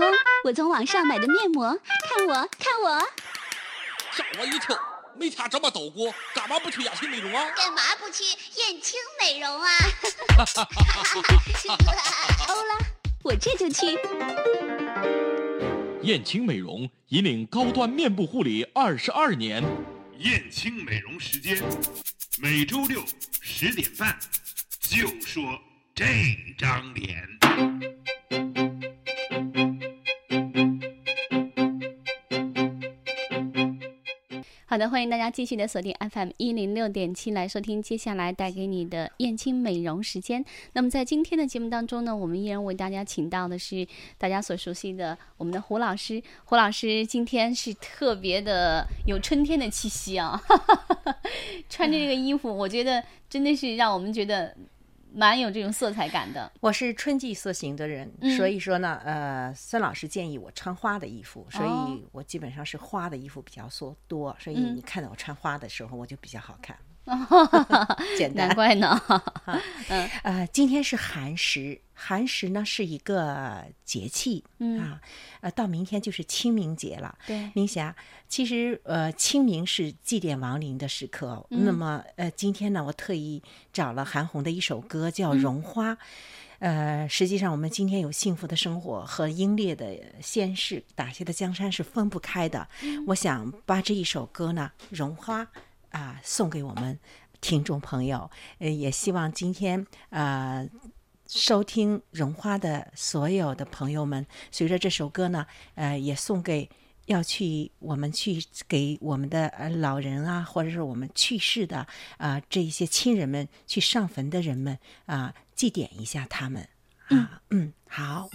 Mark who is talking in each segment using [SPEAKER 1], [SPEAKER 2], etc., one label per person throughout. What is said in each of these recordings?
[SPEAKER 1] 空，我从网上买的面膜，看我，看我，
[SPEAKER 2] 吓我一跳！没听这么抖过，干嘛不去雅青美容啊？
[SPEAKER 3] 干嘛不去燕青美容啊？
[SPEAKER 1] 我这就去。
[SPEAKER 2] 燕青美容引领高端面部护理二十二年。
[SPEAKER 4] 燕青美容时间，每周六十点半，就说这张脸。
[SPEAKER 5] 的，欢迎大家继续的锁定 FM 一零六点七来收听接下来带给你的燕青美容时间。那么在今天的节目当中呢，我们依然为大家请到的是大家所熟悉的我们的胡老师。胡老师今天是特别的有春天的气息啊，穿着这个衣服，我觉得真的是让我们觉得。蛮有这种色彩感的。
[SPEAKER 6] 我是春季色型的人，
[SPEAKER 5] 嗯
[SPEAKER 6] 所以说呢，呃，孙老师建议我穿花的衣服，所
[SPEAKER 5] 哦
[SPEAKER 6] 以我基本上是花的衣服比较说多，所以
[SPEAKER 5] 嗯
[SPEAKER 6] 你看到我穿花的时候，我就比较好看。简单
[SPEAKER 5] 难怪呢。
[SPEAKER 6] 呃，今天是寒食，寒食呢是一个节气、
[SPEAKER 5] 嗯
[SPEAKER 6] 啊，呃，到明天就是清明节了。
[SPEAKER 5] 对
[SPEAKER 6] 明霞，其实呃，清明是祭奠亡灵的时刻。那么呃，今天呢，我特意找了韩红的一首歌，叫《绒花》。呃，实际上我们今天有幸福的生活和英烈的先世打下的江山是分不开的。我想把这一首歌呢，《绒花》啊、送给我们听众朋友。呃，也希望今天呃收听《绒花》的所有的朋友们，随着这首歌呢，呃，也送给要去我们去给我们的呃老人啊，或者是我们去世的啊、这一些亲人们去上坟的人们啊、祭奠一下他们啊，嗯，好。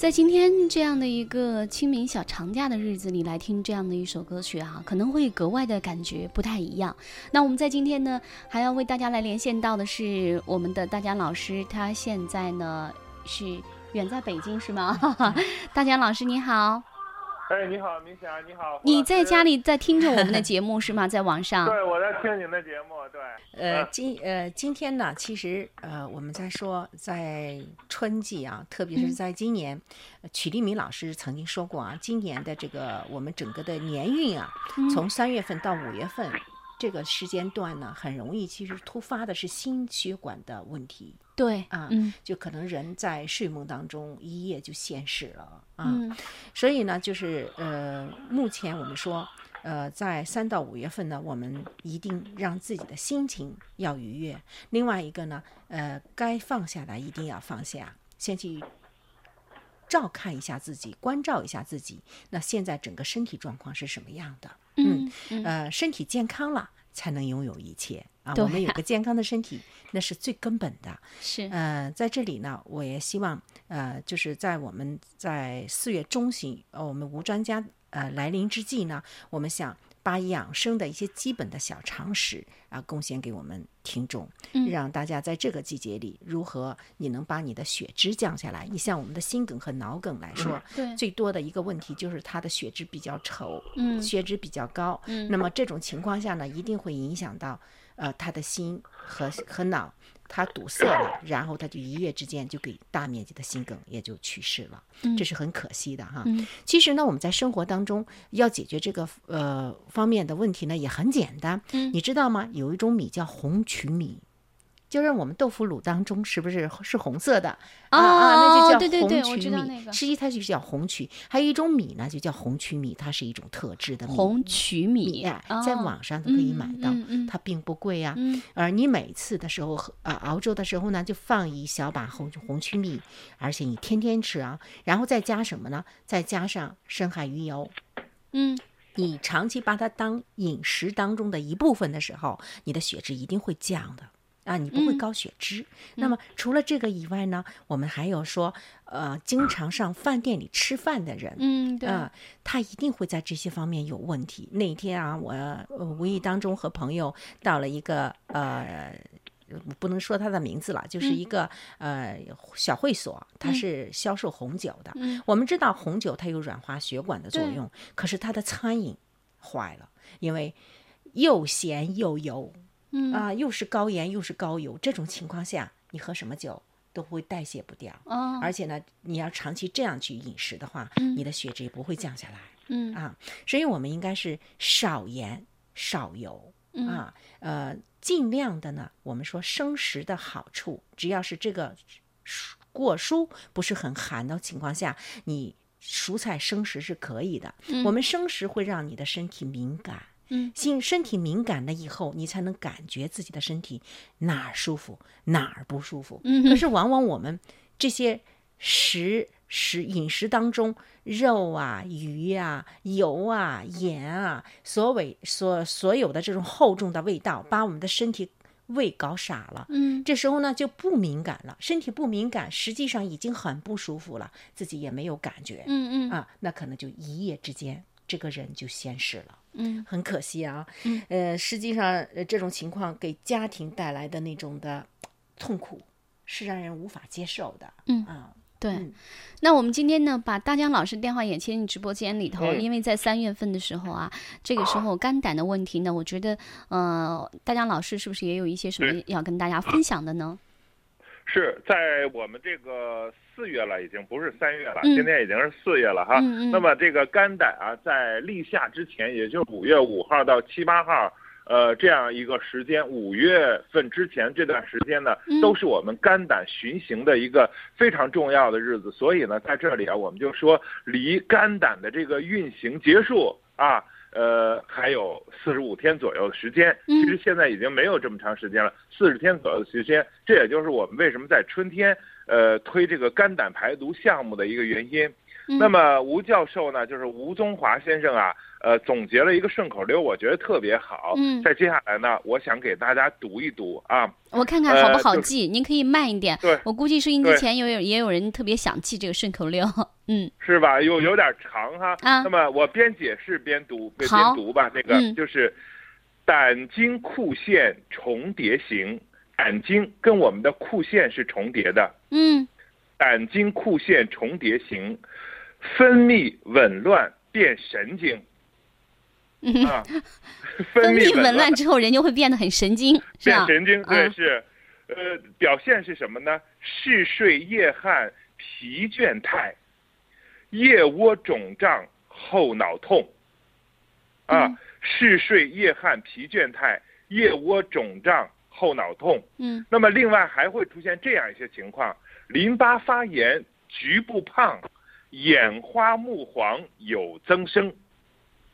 [SPEAKER 5] 在今天这样的一个清明小长假的日子里来听这样的一首歌曲啊，可能会格外的感觉不太一样。那我们在今天呢，还要为大家来连线到的是我们的大江老师，他现在呢是远在北京是吗？大江老师你好，
[SPEAKER 7] 哎，你好，明霞，你好。
[SPEAKER 5] 你在家？里在听着我们的节目是吗？在网上？
[SPEAKER 7] 对，我在听您的节目，对。
[SPEAKER 6] 呃，
[SPEAKER 7] 嗯
[SPEAKER 6] 今呃今天呢，其实呃我们在说在春季啊，特别是在今年，呃曲丽敏老师曾经说过啊，今年的这个我们整个的年运啊，从三月份到五月份这个时间段呢，很容易其实突发的是心血管的问题
[SPEAKER 5] 对
[SPEAKER 6] 啊，
[SPEAKER 5] 嗯
[SPEAKER 6] 就可能人在睡梦当中一夜就现世了啊，
[SPEAKER 5] 嗯
[SPEAKER 6] 所以呢，就是呃，目前我们说呃，在三到五月份呢，我们一定让自己的心情要愉悦。另外一个呢，呃，该放下的一定要放下，先去照看一下自己，关照一下自己。那现在整个身体状况是什么样的？
[SPEAKER 5] 嗯嗯
[SPEAKER 6] 呃，身体健康了，才能拥有一切啊。我们有个健康的身体，那是最根本的。
[SPEAKER 5] 是
[SPEAKER 6] 呃，在这里呢，我也希望呃，就是在我们在四月中旬，呃，我们无专家呃来临之际呢，我们想把养生的一些基本的小常识啊，贡献给我们听众，让大家在这个季节里，如何你能把你的血脂降下来？你像我们的心梗和脑梗来说，
[SPEAKER 5] 对
[SPEAKER 6] 最多的一个问题就是它的血脂比较稠，
[SPEAKER 5] 嗯
[SPEAKER 6] 血脂比较高，
[SPEAKER 5] 嗯
[SPEAKER 6] 那么这种情况下呢，一定会影响到呃他的心和和脑，它堵塞了，然后他就一夜之间就给大面积的心梗也就去世了，这是很可惜的哈。
[SPEAKER 5] 嗯
[SPEAKER 6] 其实呢，我们在生活当中要解决这个呃方面的问题呢，也很简单。
[SPEAKER 5] 嗯
[SPEAKER 6] 你知道吗？有一种米叫红曲米。就是我们豆腐乳当中是不是是红色的、啊啊？那就叫
[SPEAKER 5] 哦对对对
[SPEAKER 6] 红曲米。实际它就叫红曲。还有一种米呢，就叫红曲米，它是一种特制的米。
[SPEAKER 5] 红曲米
[SPEAKER 6] 在
[SPEAKER 5] 哦
[SPEAKER 6] 网上都可以买到，
[SPEAKER 5] 嗯嗯嗯
[SPEAKER 6] 它并不贵啊。
[SPEAKER 5] 嗯
[SPEAKER 6] 而你每次的时候喝啊熬粥的时候呢，就放一小把红红曲米，而且你天天吃啊，然后再加什么呢？再加上深海鱼油。
[SPEAKER 5] 嗯
[SPEAKER 6] 你长期把它当饮食当中的一部分的时候，你的血脂一定会降的。啊，你不会
[SPEAKER 5] 嗯
[SPEAKER 6] 高血脂。那么除了这个以外呢，我们还有说，呃，经常上饭店里吃饭的人，
[SPEAKER 5] 嗯
[SPEAKER 6] 他一定会在这些方面有问题。那一天啊，我、呃无意当中和朋友到了一个呃。我不能说它的名字了，就是一个、呃小会所，它是销售红酒的。
[SPEAKER 5] 嗯
[SPEAKER 6] 我们知道红酒它有软化血管的作用，可是它的餐饮坏了，因为又咸又油，
[SPEAKER 5] 嗯
[SPEAKER 6] 啊、又是高盐又是高油，这种情况下，你喝什么酒都会代谢不掉。
[SPEAKER 5] 哦
[SPEAKER 6] 而且呢，你要长期这样去饮食的话，你的血脂也不会降下来
[SPEAKER 5] 嗯
[SPEAKER 6] 啊。所以我们应该是少盐少油
[SPEAKER 5] 嗯
[SPEAKER 6] 啊，呃，尽量的呢，我们说生食的好处，只要是这个蔬果蔬不是很寒的情况下，你蔬菜生食是可以的。我们生食会让你的身体敏感。
[SPEAKER 5] 嗯
[SPEAKER 6] 心身体敏感了以后，你才能感觉自己的身体哪儿舒服，哪儿不舒服。
[SPEAKER 5] 嗯
[SPEAKER 6] 可是往往我们这些食食饮食当中，肉啊、鱼啊、油啊、盐啊，所谓所所有的这种厚重的味道，把我们的身体胃搞傻了。
[SPEAKER 5] 嗯
[SPEAKER 6] 这时候呢就不敏感了，身体不敏感，实际上已经很不舒服了，自己也没有感觉。
[SPEAKER 5] 嗯嗯
[SPEAKER 6] 啊，那可能就一夜之间，这个人就仙逝了。
[SPEAKER 5] 嗯
[SPEAKER 6] 很可惜啊，
[SPEAKER 5] 嗯
[SPEAKER 6] 呃，实际上呃这种情况给家庭带来的那种的痛苦，是让人无法接受的。
[SPEAKER 5] 嗯
[SPEAKER 6] 啊，
[SPEAKER 5] 对
[SPEAKER 6] 嗯。
[SPEAKER 5] 那我们今天呢，把大江老师电话也切进直播间里头，
[SPEAKER 7] 嗯
[SPEAKER 5] 因为在三月份的时候啊，这个时候肝胆的问题呢，我觉得呃，大江老师是不是也有一些什么要跟大家分享的呢？
[SPEAKER 7] 是在我们这个四月了，已经不是三月了，
[SPEAKER 5] 嗯
[SPEAKER 7] 今天已经是四月了哈。那么这个肝胆啊，在立夏之前，也就是五月五号到七八号，呃，这样一个时间，五月份之前这段时间呢
[SPEAKER 5] 嗯，
[SPEAKER 7] 都是我们肝胆循行的一个非常重要的日子。所以呢，在这里啊，我们就说离肝胆的这个运行结束啊。呃，还有四十五天左右的时间，
[SPEAKER 5] 嗯
[SPEAKER 7] 其实现在已经没有这么长时间了，四十天左右的时间。这也就是我们为什么在春天，呃，推这个肝胆排毒项目的一个原因。
[SPEAKER 5] 嗯
[SPEAKER 7] 那么吴教授呢，就是吴宗华先生啊，呃，总结了一个顺口溜，我觉得特别好。
[SPEAKER 5] 嗯
[SPEAKER 7] 在接下来呢，我想给大家读一读啊。
[SPEAKER 5] 我看看好不好
[SPEAKER 7] 呃就是
[SPEAKER 5] 记，您可以慢一点。
[SPEAKER 7] 对
[SPEAKER 5] 我估计收音机前有有也有人特别想记这个顺口溜。嗯
[SPEAKER 7] 是吧？有有点长哈。
[SPEAKER 5] 啊
[SPEAKER 7] 那么我边解释边读，边边读吧。这个、
[SPEAKER 5] 嗯
[SPEAKER 7] 就是胆经库线重叠型，胆经跟我们的库线是重叠的。
[SPEAKER 5] 嗯
[SPEAKER 7] 胆经库线重叠型，分泌紊乱变神经
[SPEAKER 5] 嗯，
[SPEAKER 7] 啊，
[SPEAKER 5] 分泌
[SPEAKER 7] 紊
[SPEAKER 5] 紊乱之后，人就会变得很神经？
[SPEAKER 7] 变神经，对
[SPEAKER 5] 嗯
[SPEAKER 7] 是，呃，表现是什么呢？嗜睡、夜汗、疲倦态，腋窝肿胀、后脑痛，啊
[SPEAKER 5] 嗯，
[SPEAKER 7] 嗜睡、夜汗、疲倦态，腋窝肿胀、后脑痛。
[SPEAKER 5] 嗯
[SPEAKER 7] 那么另外还会出现这样一些情况：淋巴发炎、局部胖、眼花目黄有增生，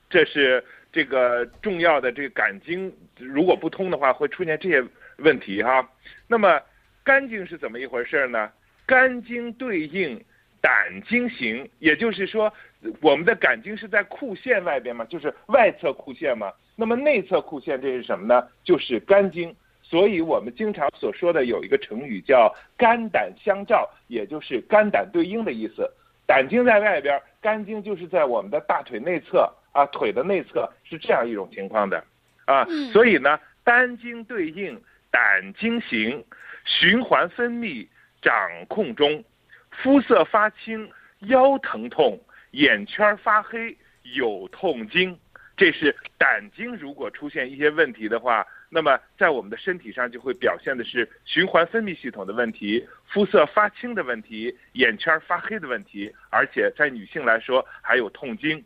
[SPEAKER 7] 这是这个重要的这个肝经如果不通的话，会出现这些问题哈。那么肝经是怎么一回事呢？肝经对应胆经行，也就是说，我们的肝经是在库线外边嘛，就是外侧库线嘛。那么内侧库线这是什么呢？就是肝经。所以我们经常所说的有一个成语叫肝胆相照，也就是肝胆对应的意思。胆经在外边，肝经就是在我们的大腿内侧啊，腿的内侧是这样一种情况的，啊，所以呢，肝经对应胆经行，循环分泌掌控中，肤色发青，腰疼痛，眼圈发黑，有痛经。这是胆经如果出现一些问题的话，那么在我们的身体上就会表现的是循环分泌系统的问题、肤色发青的问题、眼圈发黑的问题，而且在女性来说还有痛经，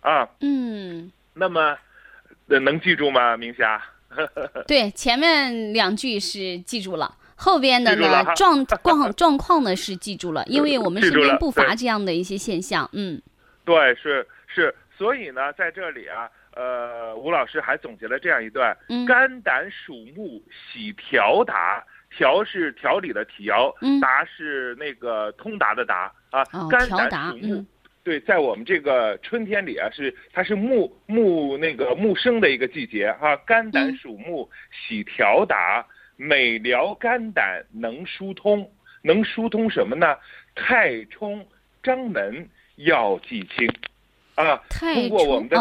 [SPEAKER 7] 啊，
[SPEAKER 5] 嗯，
[SPEAKER 7] 那么，呃，能记住吗，明霞？
[SPEAKER 5] 对，前面两句是记住了。后边的呢状况状况呢是记住了，因为我们身边不乏这样的一些现象，嗯
[SPEAKER 7] 对，是是，所以呢，在这里啊，呃，吴老师还总结了这样一段：
[SPEAKER 5] 嗯
[SPEAKER 7] 肝胆属木，喜调达。调是调理的调，
[SPEAKER 5] 嗯
[SPEAKER 7] 达是那个通达的达啊。
[SPEAKER 5] 哦
[SPEAKER 7] 肝胆属木，
[SPEAKER 5] 嗯
[SPEAKER 7] 对，在我们这个春天里啊，是它是木木那个木生的一个季节哈、肝胆
[SPEAKER 5] 嗯
[SPEAKER 7] 属木，喜调达，每疗肝胆能疏通，能疏通什么呢？太冲、章门要记清，啊，通过我们的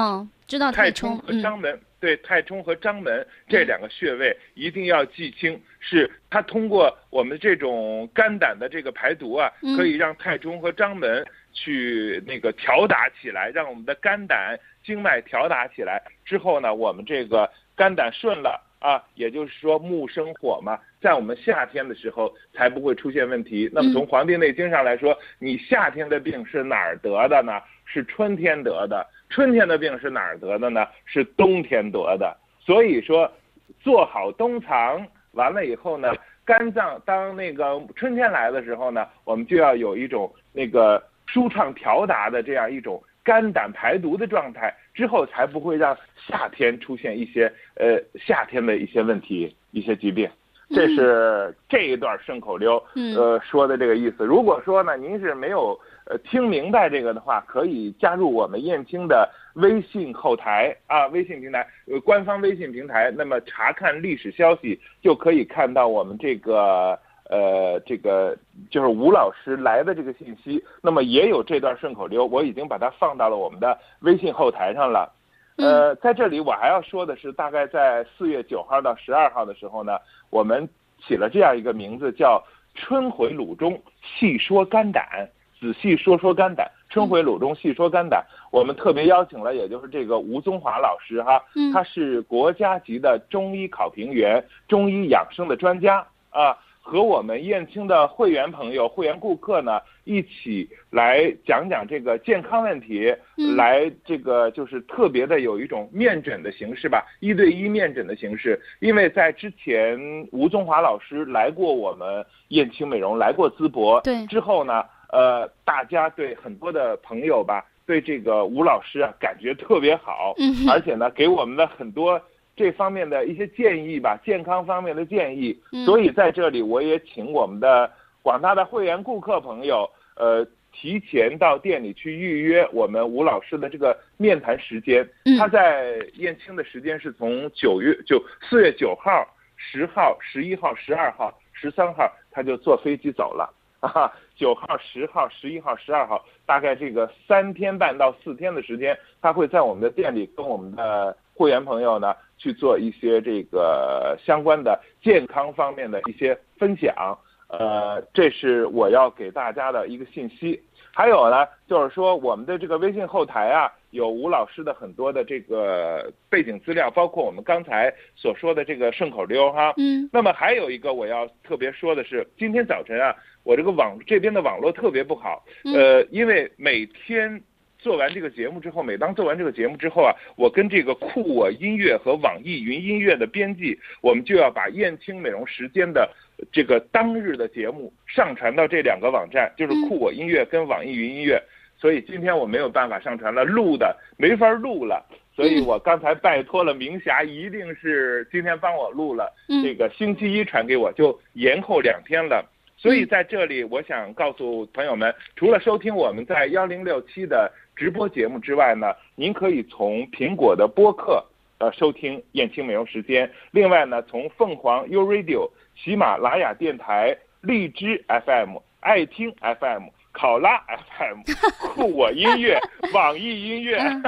[SPEAKER 5] 知道
[SPEAKER 7] 太
[SPEAKER 5] 冲
[SPEAKER 7] 冲，和
[SPEAKER 5] 嗯
[SPEAKER 7] 章门，对，太冲和章门这两个穴位一定要记清，是它通过我们这种肝胆的这个排毒啊，
[SPEAKER 5] 嗯
[SPEAKER 7] 可以让太冲和章门去那个调达起来，让我们的肝胆经脉调达起来之后呢，我们这个肝胆顺了啊，也就是说木生火嘛，在我们夏天的时候才不会出现问题。那么从《黄帝内经》上来说，你夏天的病是哪儿得的呢？是春天得的。春天的病是哪儿得的呢？是冬天得的。所以说，做好冬藏，完了以后呢，肝脏当那个春天来的时候呢，我们就要有一种那个舒畅调达的这样一种肝胆排毒的状态，之后才不会让夏天出现一些呃夏天的一些问题、一些疾病。这是这一段顺口溜，
[SPEAKER 5] 嗯
[SPEAKER 7] 呃说的这个意思。如果说呢，您是没有呃听明白这个的话，可以加入我们燕青的微信后台啊，微信平台，呃，官方微信平台。那么查看历史消息，就可以看到我们这个呃这个就是吴老师来的这个信息。那么也有这段顺口溜，我已经把它放到了我们的微信后台上了。呃，在这里我还要说的是，大概在四月九号到十二号的时候呢，我们起了这样一个名字，叫“春回鲁中细说肝胆”，仔细说说肝胆。春回鲁中细说肝胆，我们特别邀请了，也就是这个吴宗华老师哈，
[SPEAKER 5] 嗯
[SPEAKER 7] 他是国家级的中医考评员、中医养生的专家啊，和我们燕青的会员朋友、会员顾客呢一起来讲讲这个健康问题，
[SPEAKER 5] 嗯
[SPEAKER 7] 来这个就是特别的有一种面诊的形式吧，一对一面诊的形式。因为在之前吴宗华老师来过我们燕青美容，来过淄博，
[SPEAKER 5] 对
[SPEAKER 7] 之后呢，呃，大家对很多的朋友吧，对这个吴老师啊感觉特别好，
[SPEAKER 5] 嗯
[SPEAKER 7] 而且呢给我们的很多。这方面的一些建议吧，健康方面的建议，
[SPEAKER 5] 嗯
[SPEAKER 7] 所以在这里我也请我们的广大的会员顾客朋友，呃，提前到店里去预约我们吴老师的这个面谈时间。
[SPEAKER 5] 嗯
[SPEAKER 7] 他在燕青的时间是从九月就四月九号、十号、十一号、十二号、十三号，他就坐飞机走了。啊，九号、十号、十一号、十二号，大概这个三天半到四天的时间，他会在我们的店里跟我们的会员朋友呢去做一些这个相关的健康方面的一些分享。呃，这是我要给大家的一个信息。还有呢，就是说我们的这个微信后台啊，有吴老师的很多的这个背景资料，包括我们刚才所说的这个顺口溜哈。
[SPEAKER 5] 嗯
[SPEAKER 7] 那么还有一个我要特别说的是，今天早晨啊，我这个网这边的网络特别不好，
[SPEAKER 5] 嗯
[SPEAKER 7] 呃，因为每天做完这个节目之后，每当做完这个节目之后啊，我跟这个酷我音乐和网易云音乐的编辑，我们就要把燕青美容时间的这个当日的节目上传到这两个网站，就是
[SPEAKER 5] 嗯
[SPEAKER 7] 酷我音乐跟网易云音乐。所以今天我没有办法上传了，录的没法录了。所以我刚才拜托了明霞，一定是今天帮我录了，
[SPEAKER 5] 嗯
[SPEAKER 7] 这个星期一传给我，就延后两天了。所以在这里，我想告诉朋友们，除了收听我们在幺零六七的直播节目之外呢，您可以从苹果的播客呃收听燕青美容时间。另外呢，从凤凰 U Radio、喜马拉雅电台、荔枝 FM、爱听 FM、考拉 FM、酷我音乐、网易音乐，
[SPEAKER 5] 嗯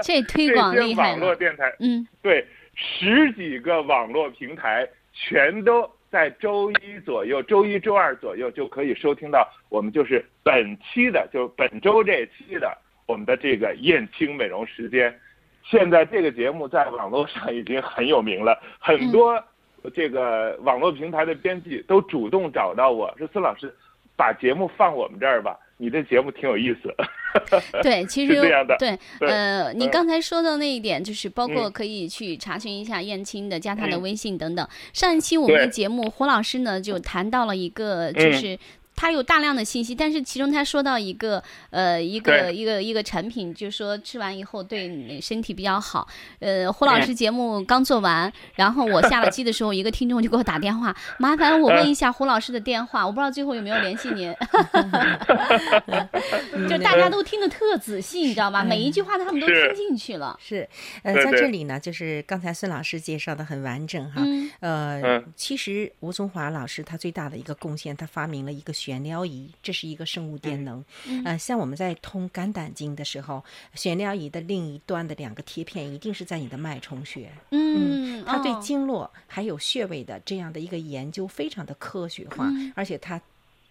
[SPEAKER 5] 这推广
[SPEAKER 7] 网络。电台，
[SPEAKER 5] 嗯
[SPEAKER 7] 对，十几个网络平台全都在周一左右、周一周二左右就可以收听到我们就是本期的，就是本周这期的我们的这个燕青美容时间。现在这个节目在网络上已经很有名了，很多这个网络平台的编辑都主动找到我说：“孙老师，把节目放我们这儿吧，你这节目挺有意思。”
[SPEAKER 5] 对，其实
[SPEAKER 7] 是这样的
[SPEAKER 5] 对，呃，你
[SPEAKER 7] 嗯
[SPEAKER 5] 刚才说的那一点，就是包括
[SPEAKER 7] 嗯
[SPEAKER 5] 可以去查询一下燕青的，加他的
[SPEAKER 7] 嗯
[SPEAKER 5] 微信等等。上一期我们的节目，胡老师呢就谈到了一个，就
[SPEAKER 7] 嗯
[SPEAKER 5] 是。他有大量的信息，但是其中他说到一个呃一个一个一个产品，就说吃完以后对你身体比较好。呃，胡老师节目刚做完，然后我下了机的时候，一个听众就给我打电话，麻烦我问一下胡老师的电话，我不知道最后有没有联系您。就大家都听得特仔细，你知道吗？每一句话他们都听进去了。
[SPEAKER 6] 是，呃，在这里呢，就是刚才孙老师介绍的很完整哈。
[SPEAKER 5] 嗯
[SPEAKER 6] 呃，
[SPEAKER 7] 嗯
[SPEAKER 6] 其实吴宗华老师他最大的一个贡献，他发明了一个悬撩仪，这是一个生物电能。
[SPEAKER 5] 嗯
[SPEAKER 6] 呃，像我们在通肝胆经的时候，悬撩仪的另一端的两个贴片一定是在你的脉冲穴。
[SPEAKER 5] 嗯，
[SPEAKER 6] 它对
[SPEAKER 5] 哦
[SPEAKER 6] 经络还有穴位的这样的一个研究非常的科学化，
[SPEAKER 5] 嗯
[SPEAKER 6] 而且它。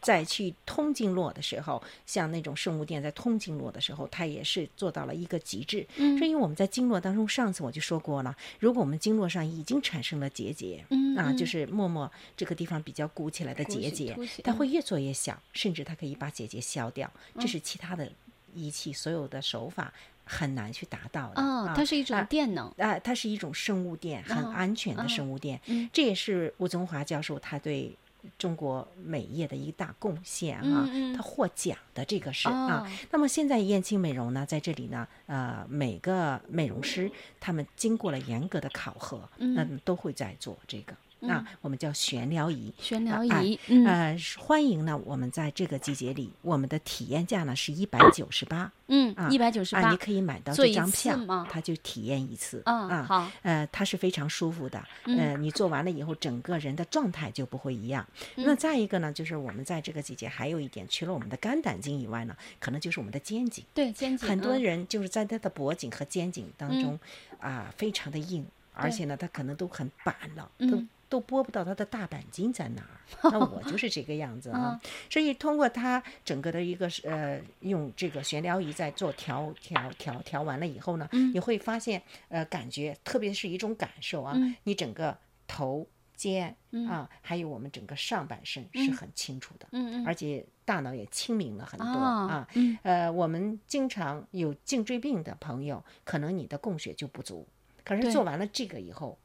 [SPEAKER 6] 在去通经络的时候，像那种生物电在通经络的时候，它也是做到了一个极致。
[SPEAKER 5] 嗯
[SPEAKER 6] 这因为我们在经络当中，上次我就说过了，如果我们经络上已经产生了结节，啊，
[SPEAKER 5] 嗯啊
[SPEAKER 6] 就是默默这个地方比较鼓起来的结节它会越做越小，甚至它可以把结节消掉。这是其他的仪器所有的手法很难去达到的。
[SPEAKER 5] 哦
[SPEAKER 6] 啊，
[SPEAKER 5] 它是一种
[SPEAKER 6] 啊
[SPEAKER 5] 电能。
[SPEAKER 6] 啊，它是一种生物电，很
[SPEAKER 5] 哦
[SPEAKER 6] 安全
[SPEAKER 5] 哦
[SPEAKER 6] 的生物电。
[SPEAKER 5] 嗯
[SPEAKER 6] 这也是吴宗华教授他对中国美业的一大贡献啊，他获奖的这个是、
[SPEAKER 5] 哦
[SPEAKER 6] 啊。那么现在燕青美容呢，在这里呢，呃，每个美容师他们经过了严格的考核，
[SPEAKER 5] 嗯
[SPEAKER 6] 那么都会在做这个。啊，我们叫悬疗仪，
[SPEAKER 5] 悬撩
[SPEAKER 6] 啊
[SPEAKER 5] 仪
[SPEAKER 6] 呃，欢迎呢，我们在这个季节里，我们的体验价呢是一百九十八，
[SPEAKER 5] 嗯
[SPEAKER 6] 啊，
[SPEAKER 5] 一百九十
[SPEAKER 6] 啊，
[SPEAKER 5] 八
[SPEAKER 6] 你可以买到这张票
[SPEAKER 5] 次吗，
[SPEAKER 6] 他就体验一次。
[SPEAKER 5] 嗯
[SPEAKER 6] 啊，
[SPEAKER 5] 好，
[SPEAKER 6] 呃，它是非常舒服的。
[SPEAKER 5] 嗯
[SPEAKER 6] 呃，你做完了以后，整个人的状态就不会一样。
[SPEAKER 5] 嗯
[SPEAKER 6] 那再一个呢，就是我们在这个季节还有一点，除了我们的肝胆经以外呢，可能就是我们的肩颈。
[SPEAKER 5] 对肩颈，
[SPEAKER 6] 很多
[SPEAKER 5] 嗯
[SPEAKER 6] 人就是在他的脖颈和肩颈当中啊，非常的硬，而且呢，他可能都很板了，都
[SPEAKER 5] 嗯
[SPEAKER 6] 都拨不到他的大板筋在哪儿。那我就是这个样子啊。所以通过它整个的一个是呃，用这个悬疗仪在做调调调调完了以后呢，
[SPEAKER 5] 嗯
[SPEAKER 6] 你会发现呃，感觉特别是一种感受啊，
[SPEAKER 5] 嗯
[SPEAKER 6] 你整个头。肩啊，还有我们整个上半身是很清楚的，
[SPEAKER 5] 嗯嗯
[SPEAKER 6] 而且大脑也清明了很多、
[SPEAKER 5] 哦
[SPEAKER 6] 啊。
[SPEAKER 5] 嗯
[SPEAKER 6] 呃，我们经常有颈椎病的朋友，可能你的供血就不足，可是做完了这个以后，你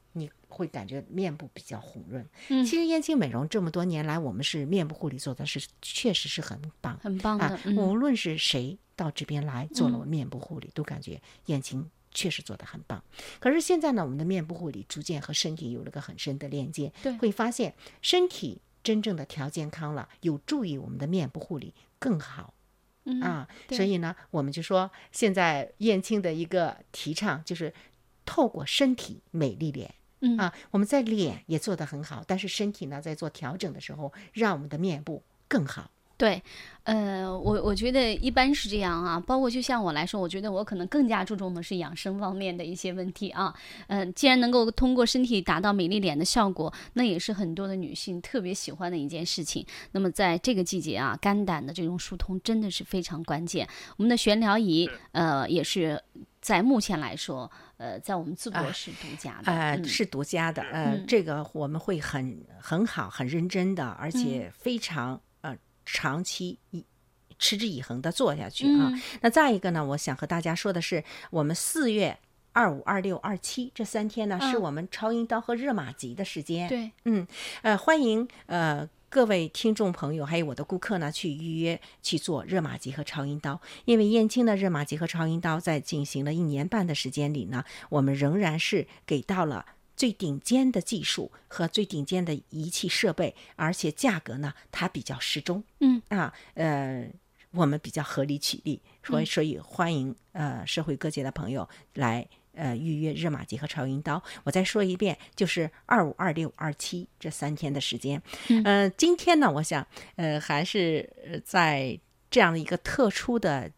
[SPEAKER 6] 会感觉面部比较红润。
[SPEAKER 5] 嗯
[SPEAKER 6] 其实燕青美容这么多年来，我们是面部护理做的是确实是很棒，
[SPEAKER 5] 很棒的
[SPEAKER 6] 啊，
[SPEAKER 5] 嗯
[SPEAKER 6] 无论是谁到这边来做了面部护理，都感觉燕青确实做得很棒。可是现在呢，我们的面部护理逐渐和身体有了个很深的链接，
[SPEAKER 5] 对
[SPEAKER 6] 会发现身体真正的调健康了，有助于我们的面部护理更好。
[SPEAKER 5] 嗯
[SPEAKER 6] 啊，
[SPEAKER 5] 对
[SPEAKER 6] 所以呢，我们就说现在燕青的一个提倡就是透过身体美丽脸。
[SPEAKER 5] 嗯
[SPEAKER 6] 啊，我们在脸也做得很好，但是身体呢，在做调整的时候，让我们的面部更好。
[SPEAKER 5] 对，呃，我我觉得一般是这样啊，包括就像我来说，我觉得我可能更加注重的是养生方面的一些问题啊。嗯、既然能够通过身体达到美丽脸的效果，那也是很多的女性特别喜欢的一件事情。那么在这个季节啊，肝胆的这种疏通真的是非常关键。我们的悬疗仪，呃，也是在目前来说，呃，在我们淄博是独家的，
[SPEAKER 6] 呃，
[SPEAKER 5] 嗯
[SPEAKER 6] 是独家的，呃，
[SPEAKER 5] 嗯
[SPEAKER 6] 这个我们会很很好、很认真的，而且非常、呃长期一持之以恒的做下去啊。
[SPEAKER 5] 嗯
[SPEAKER 6] 那再一个呢，我想和大家说的是，我们四月。二五、二六、二七这三天呢，是
[SPEAKER 5] 嗯
[SPEAKER 6] 我们超音刀和热玛吉的时间。
[SPEAKER 5] 对，
[SPEAKER 6] 嗯，呃，欢迎呃各位听众朋友，还有我的顾客呢，去预约去做热玛吉和超音刀，因为燕青的热玛吉和超音刀在进行了一年半的时间里呢，我们仍然是给到了。最顶尖的技术和最顶尖的仪器设备，而且价格呢，它比较适中。
[SPEAKER 5] 嗯
[SPEAKER 6] 啊，呃，我们比较合理取利，所以
[SPEAKER 5] 嗯
[SPEAKER 6] 所以欢迎呃社会各界的朋友来呃预约热玛吉和超音刀。我再说一遍，就是二五、二六、二七这三天的时间。
[SPEAKER 5] 嗯
[SPEAKER 6] 呃，今天呢，我想呃还是呃在这样的一个特殊的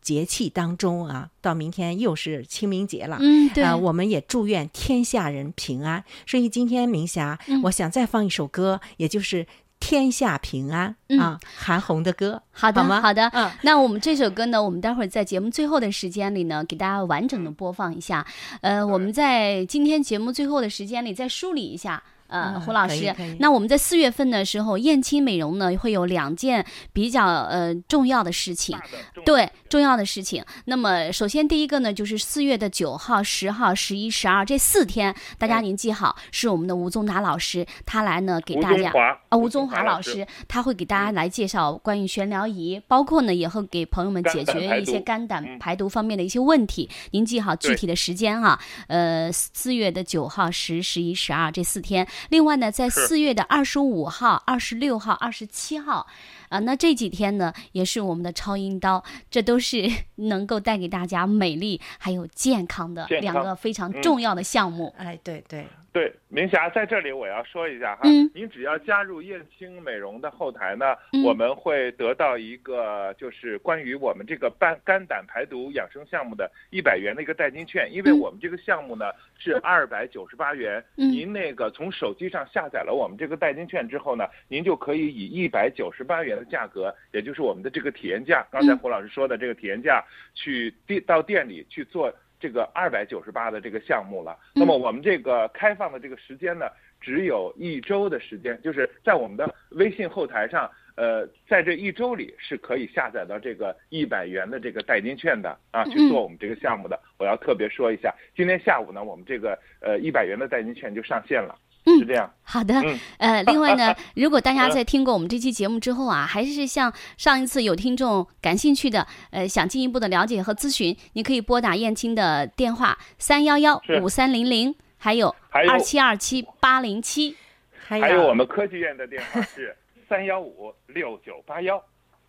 [SPEAKER 6] 节气当中啊，到明天又是清明节了。
[SPEAKER 5] 嗯，对，
[SPEAKER 6] 啊、我们也祝愿天下人平安。所以今天明霞，
[SPEAKER 5] 嗯
[SPEAKER 6] 我想再放一首歌，也就是《天下平安》
[SPEAKER 5] 嗯
[SPEAKER 6] 啊，韩红的歌，
[SPEAKER 5] 好的，
[SPEAKER 6] 吗？
[SPEAKER 5] 好的。
[SPEAKER 6] 嗯，
[SPEAKER 5] 那我们这首歌呢，我们待会儿在节目最后的时间里呢，给大家完整的播放一下。呃，我们在今天节目最后的时间里再梳理一下。呃，
[SPEAKER 6] 嗯
[SPEAKER 5] 胡老师那我们在四月份的时候，燕青美容呢会有两件比较呃重要的事情对重要的事情。那么首先第一个呢，就是四月的九号、十号、十一、十二这四天，大家
[SPEAKER 7] 嗯
[SPEAKER 5] 您记好，是我们的吴宗达老师，他来呢给大家。啊，吴宗华
[SPEAKER 7] 老
[SPEAKER 5] 老师他会给大家来介绍关于悬疗仪，包括呢也会给朋友们解决一些肝胆
[SPEAKER 7] 嗯
[SPEAKER 5] 排毒方面的一些问题。您记好具体的时间哈，呃，四月的九号、十、十一、十二这四天。另外呢，在四月的二十五号、二十六号、二十七号。啊，那这几天呢，也是我们的超音刀，这都是 能够带给大家美丽还有健康的两个非常
[SPEAKER 7] 嗯
[SPEAKER 5] 重要的项目。
[SPEAKER 6] 哎，对对，
[SPEAKER 7] 对，明霞在这里我要说一下哈，
[SPEAKER 5] 嗯
[SPEAKER 7] 您只要加入燕青美容的后台呢，
[SPEAKER 5] 嗯
[SPEAKER 7] 我们会得到一个就是关于我们这个肝肝胆排毒养生项目的一百元的一个代金券，因为
[SPEAKER 5] 嗯
[SPEAKER 7] 我们这个项目呢是二百九十八元，
[SPEAKER 5] 嗯
[SPEAKER 7] 您那个从手机上下载了我们这个代金券之后呢，您就可以以一百九十八元的价格，也就是我们的这个体验价，刚才
[SPEAKER 5] 嗯
[SPEAKER 7] 胡老师说的这个体验价，去店到店里去做这个二百九十八的这个项目了。那么我们这个开放的这个时间呢，只有一周的时间，就是在我们的微信后台上，呃，在这一周里是可以下载到这个一百元的这个代金券的啊，去做我们这个项目的。我要特别说一下，今天下午呢，我们这个呃一百元的代金券就上线了，是这样。
[SPEAKER 5] 好的，
[SPEAKER 7] 嗯
[SPEAKER 5] 呃，另外呢，如果大家在听过我们这期节目之后啊，还是像上一次有听众感兴趣的，呃，想进一步的了解和咨询，你可以拨打燕青的电话三幺幺
[SPEAKER 7] 是
[SPEAKER 5] 五三零零，还有二七二七八零七。
[SPEAKER 6] 还
[SPEAKER 7] 还有我们科技院的电话是 三幺五六九八幺。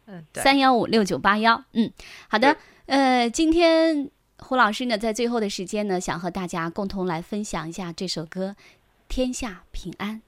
[SPEAKER 6] 嗯，对
[SPEAKER 5] 三幺五六九八幺。嗯，好的。呃，今天胡老师呢，在最后的时间呢，想和大家共同来分享一下这首歌《天下平安》。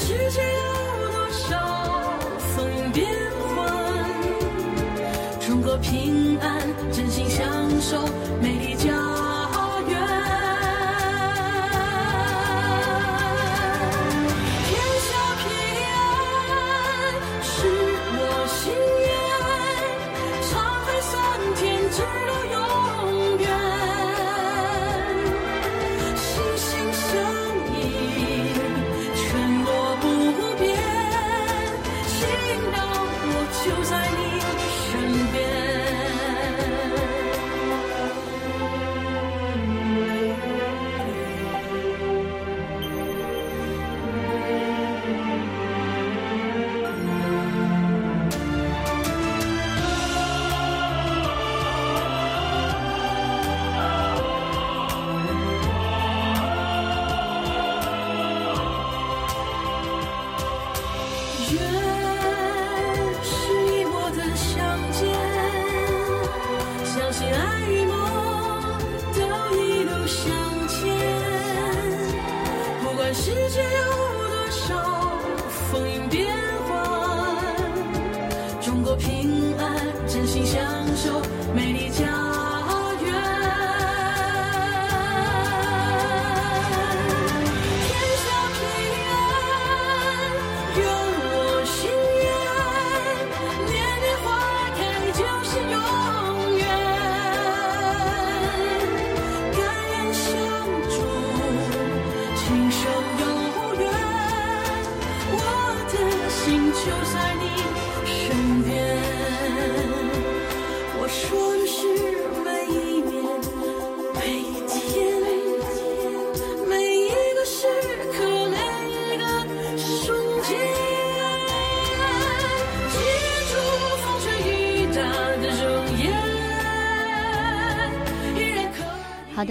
[SPEAKER 8] 世界有多少风云变幻，中国平安，真心相守美丽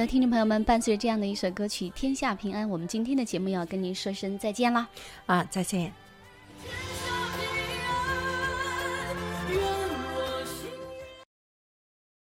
[SPEAKER 5] 听众朋友们，伴随着这样的一首歌曲《天下平安》，我们今天的节目要跟您说声再见了。
[SPEAKER 6] 啊，再见。